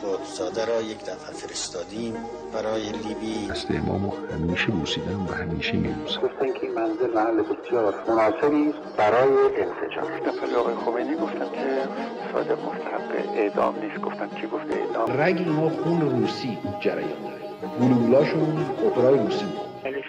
قطبزاده را یک دفعه فرستادیم برای لیبی. دست امامو همیشه بوسیدم و همیشه میبوسم گفتن که این منزل محل بسیار مناسبی برای انسجام. دفعه آقای خمینی گفتن که صادق مستحق اعدام نیست. گفتن کی گفته اعدام؟ رگ اینا خون روسی جریان داره. گلولاشون اپرای روسی بود.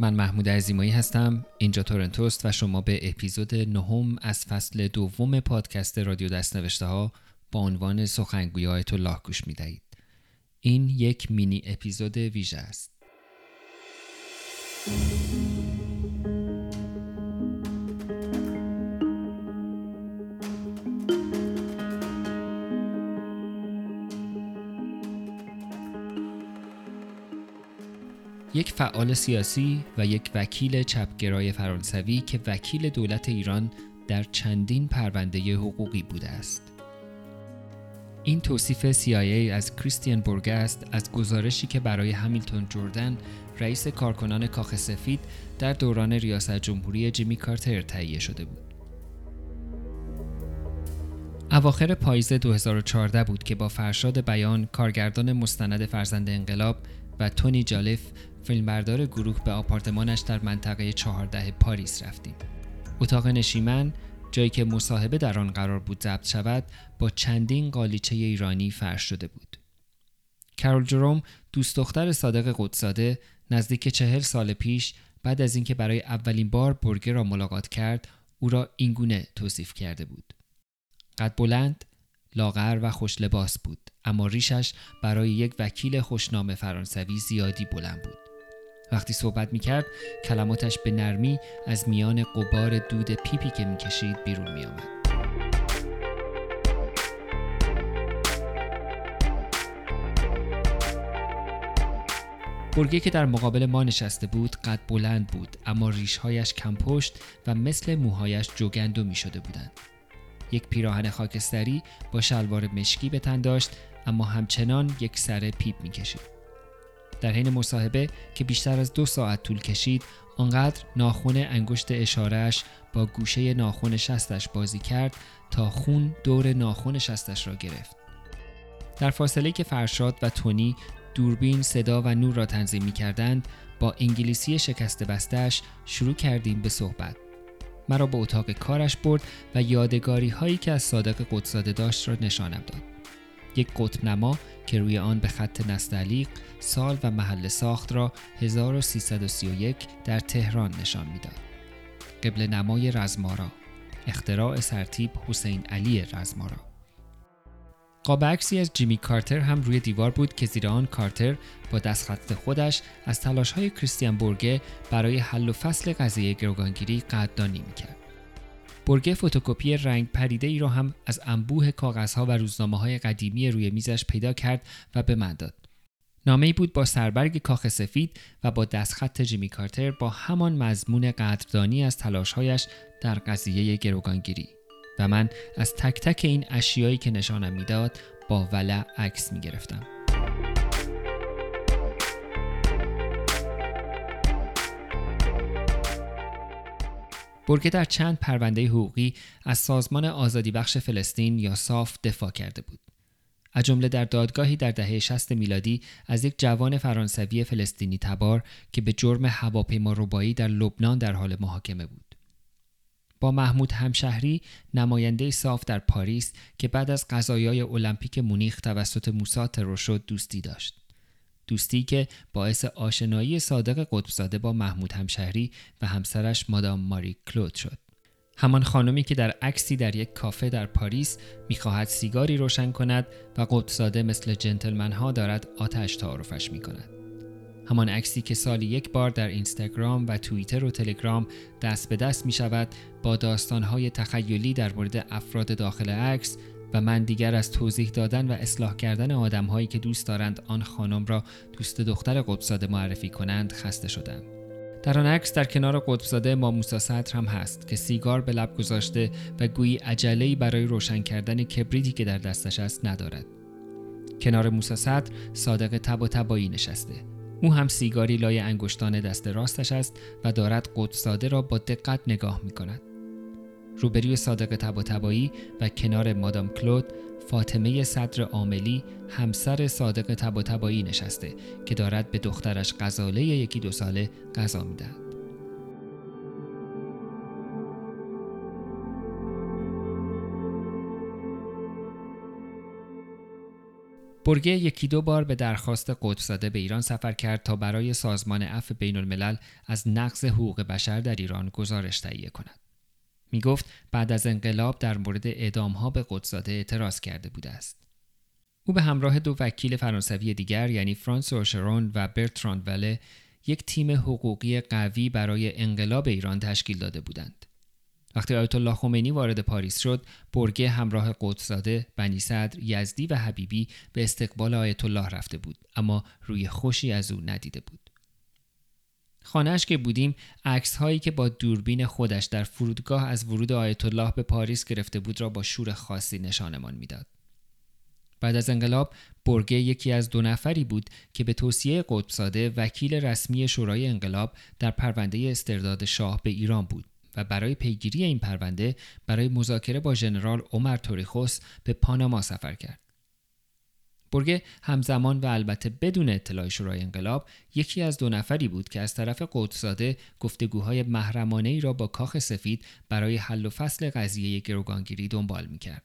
من محمود عزیمایی هستم اینجا تورنتوست و شما به اپیزود نهم از فصل دوم پادکست رادیو دستنوشته ها با عنوان سخنگوی آیت الله گوش می دهید. این یک مینی اپیزود ویژه است یک فعال سیاسی و یک وکیل چپگرای فرانسوی که وکیل دولت ایران در چندین پرونده حقوقی بوده است. این توصیف CIA از کریستیان بورگست از گزارشی که برای همیلتون جردن رئیس کارکنان کاخ سفید در دوران ریاست جمهوری جیمی کارتر تهیه شده بود. اواخر پاییز 2014 بود که با فرشاد بیان کارگردان مستند فرزند انقلاب و تونی جالف فیلمبردار گروه به آپارتمانش در منطقه 14 پاریس رفتیم. اتاق نشیمن جایی که مصاحبه در آن قرار بود ضبط شود با چندین قالیچه ایرانی فرش شده بود. کرول جروم دوست دختر صادق قدساده نزدیک چهل سال پیش بعد از اینکه برای اولین بار برگر را ملاقات کرد او را اینگونه توصیف کرده بود. قد بلند، لاغر و خوش لباس بود اما ریشش برای یک وکیل خوشنام فرانسوی زیادی بلند بود. وقتی صحبت می کرد کلماتش به نرمی از میان قبار دود پیپی که می کشید بیرون می آمد. برگه که در مقابل ما نشسته بود قد بلند بود اما ریشهایش کم پشت و مثل موهایش جوگندو می شده بودند. یک پیراهن خاکستری با شلوار مشکی به تن داشت اما همچنان یک سر پیپ می کشید. در حین مصاحبه که بیشتر از دو ساعت طول کشید آنقدر ناخون انگشت اشارهش با گوشه ناخون شستش بازی کرد تا خون دور ناخون شستش را گرفت. در فاصله که فرشاد و تونی دوربین صدا و نور را تنظیم می کردند با انگلیسی شکسته بستش شروع کردیم به صحبت. مرا به اتاق کارش برد و یادگاری هایی که از صادق قدساده داشت را نشانم داد. یک قطب نما که روی آن به خط نستعلیق سال و محل ساخت را 1331 در تهران نشان می‌داد. قبل نمای رزمارا اختراع سرتیب حسین علی رزمارا قاب عکسی از جیمی کارتر هم روی دیوار بود که زیر آن کارتر با دستخط خودش از تلاش های کریستیان بورگه برای حل و فصل قضیه گروگانگیری قدردانی می‌کرد. برگه فتوکپی رنگ پریده ای را هم از انبوه کاغذها و روزنامه های قدیمی روی میزش پیدا کرد و به من داد. نامه ای بود با سربرگ کاخ سفید و با دستخط جیمی کارتر با همان مضمون قدردانی از تلاشهایش در قضیه گروگانگیری و من از تک تک این اشیایی که نشانم می‌داد با ولع عکس می گرفتم. برگه در چند پرونده حقوقی از سازمان آزادی بخش فلسطین یا صاف دفاع کرده بود. از جمله در دادگاهی در دهه 60 میلادی از یک جوان فرانسوی فلسطینی تبار که به جرم هواپیما ربایی در لبنان در حال محاکمه بود. با محمود همشهری نماینده صاف در پاریس که بعد از قضایای المپیک مونیخ توسط موسا ترور شد دوستی داشت. دوستی که باعث آشنایی صادق قطبزاده با محمود همشهری و همسرش مادام ماری کلود شد. همان خانمی که در عکسی در یک کافه در پاریس می‌خواهد سیگاری روشن کند و قطبزاده مثل جنتلمن ها دارد آتش تعارفش می کند. همان عکسی که سالی یک بار در اینستاگرام و توییتر و تلگرام دست به دست می شود با داستانهای تخیلی در مورد افراد داخل عکس و من دیگر از توضیح دادن و اصلاح کردن آدمهایی که دوست دارند آن خانم را دوست دختر قطبزاده معرفی کنند خسته شدم. در آن عکس در کنار قطبزاده ما موسی صدر هم هست که سیگار به لب گذاشته و گویی عجله‌ای برای روشن کردن کبریتی که در دستش است ندارد. کنار موسی صدر صادق تب و تبایی نشسته. او هم سیگاری لای انگشتان دست راستش است و دارد قطبزاده را با دقت نگاه می کند. روبروی صادق تب تبایی و کنار مادام کلود فاطمه صدر عاملی همسر صادق تب تبایی نشسته که دارد به دخترش غزاله یکی دو ساله غذا می‌دهد. برگه یکی دو بار به درخواست قطبزاده به ایران سفر کرد تا برای سازمان عفو بین الملل از نقض حقوق بشر در ایران گزارش تهیه کند. می گفت بعد از انقلاب در مورد اعدام ها به قدساده اعتراض کرده بوده است. او به همراه دو وکیل فرانسوی دیگر یعنی فرانس اورشرون و برتراند وله یک تیم حقوقی قوی برای انقلاب ایران تشکیل داده بودند. وقتی آیت الله خمینی وارد پاریس شد، برگه همراه قدسزاده، بنی صدر، یزدی و حبیبی به استقبال آیت الله رفته بود، اما روی خوشی از او ندیده بود. خانهش که بودیم عکس هایی که با دوربین خودش در فرودگاه از ورود آیت الله به پاریس گرفته بود را با شور خاصی نشانمان می‌داد. بعد از انقلاب برگه یکی از دو نفری بود که به توصیه قطبزاده وکیل رسمی شورای انقلاب در پرونده استرداد شاه به ایران بود و برای پیگیری این پرونده برای مذاکره با ژنرال عمر توریخوس به پاناما سفر کرد. برگه همزمان و البته بدون اطلاع شورای انقلاب یکی از دو نفری بود که از طرف قدسزاده گفتگوهای محرمانه ای را با کاخ سفید برای حل و فصل قضیه گروگانگیری دنبال می‌کرد.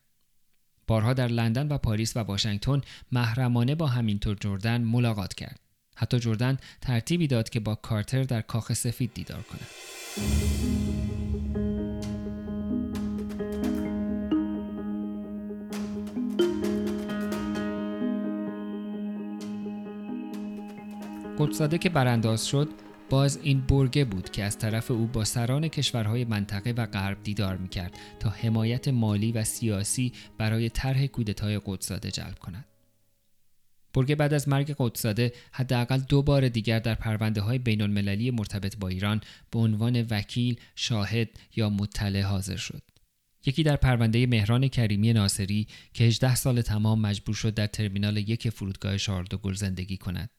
بارها در لندن و پاریس و واشنگتن محرمانه با همینطور جردن ملاقات کرد. حتی جردن ترتیبی داد که با کارتر در کاخ سفید دیدار کند. قدسزاده که برانداز شد باز این برگه بود که از طرف او با سران کشورهای منطقه و غرب دیدار می‌کرد تا حمایت مالی و سیاسی برای طرح کودتای قدسزاده جلب کند. برگه بعد از مرگ قدسزاده حداقل دو بار دیگر در پرونده های بین المللی مرتبط با ایران به عنوان وکیل، شاهد یا مطلع حاضر شد. یکی در پرونده مهران کریمی ناصری که 18 سال تمام مجبور شد در ترمینال یک فرودگاه شارد گل زندگی کند.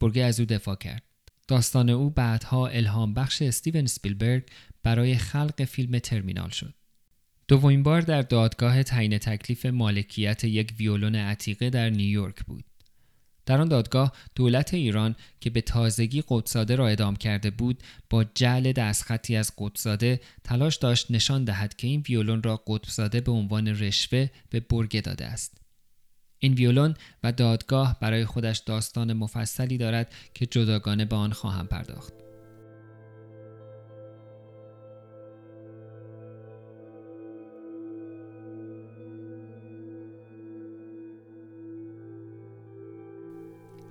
برگه از او دفاع کرد. داستان او بعدها الهام بخش استیون سپیلبرگ برای خلق فیلم ترمینال شد. دومین بار در دادگاه تعیین تکلیف مالکیت یک ویولون عتیقه در نیویورک بود. در آن دادگاه دولت ایران که به تازگی قدساده را ادام کرده بود با جعل دستخطی از قدساده تلاش داشت نشان دهد که این ویولون را قطبزاده به عنوان رشوه به برگه داده است. این ویولون و دادگاه برای خودش داستان مفصلی دارد که جداگانه به آن خواهم پرداخت.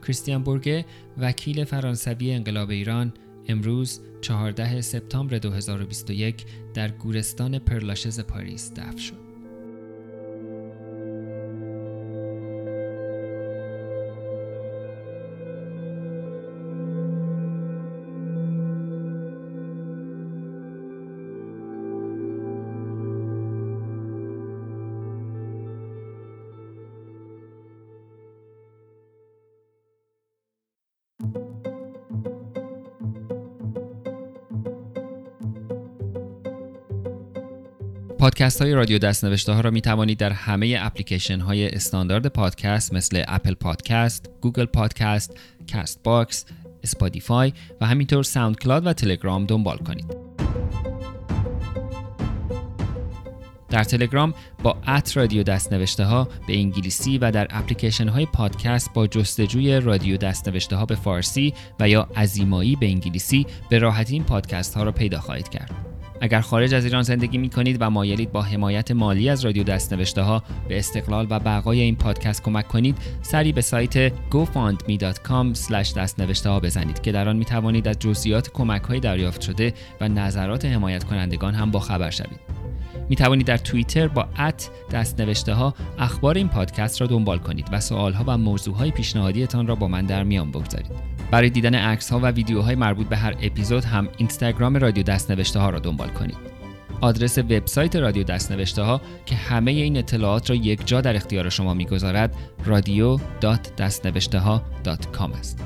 کریستیان بورگه وکیل فرانسوی انقلاب ایران امروز 14 سپتامبر 2021 در گورستان پرلاشز پاریس دفن شد. پادکست های رادیو دستنوشته ها را می توانید در همه اپلیکیشن های استاندارد پادکست مثل Apple Podcast، Google Podcast، Castbox، Spotify و همینطور SoundCloud و تلگرام دنبال کنید. در تلگرام با at رادیو دستنوشته ها به انگلیسی و در اپلیکیشن های پادکست با جستجوی رادیو دستنوشته ها به فارسی و یا ازیمایی به انگلیسی به راحتی این پادکست ها را پیدا خواهید کرد. اگر خارج از ایران زندگی می کنید و مایلید با حمایت مالی از رادیو دستنوشته ها به استقلال و بقای این پادکست کمک کنید سری به سایت gofundme.com دستنوشته ها بزنید که در آن می توانید از جزئیات کمک های دریافت شده و نظرات حمایت کنندگان هم با خبر شوید. می توانید در توییتر با ات دستنوشته ها اخبار این پادکست را دنبال کنید و سوال ها و موضوع های پیشنهادیتان را با من در میان بگذارید. برای دیدن عکس ها و ویدیوهای مربوط به هر اپیزود هم اینستاگرام رادیو دستنوشته ها را دنبال کنید. آدرس وبسایت رادیو دستنوشته ها که همه این اطلاعات را یک جا در اختیار شما می‌گذارد رادیو.دستنوشته است.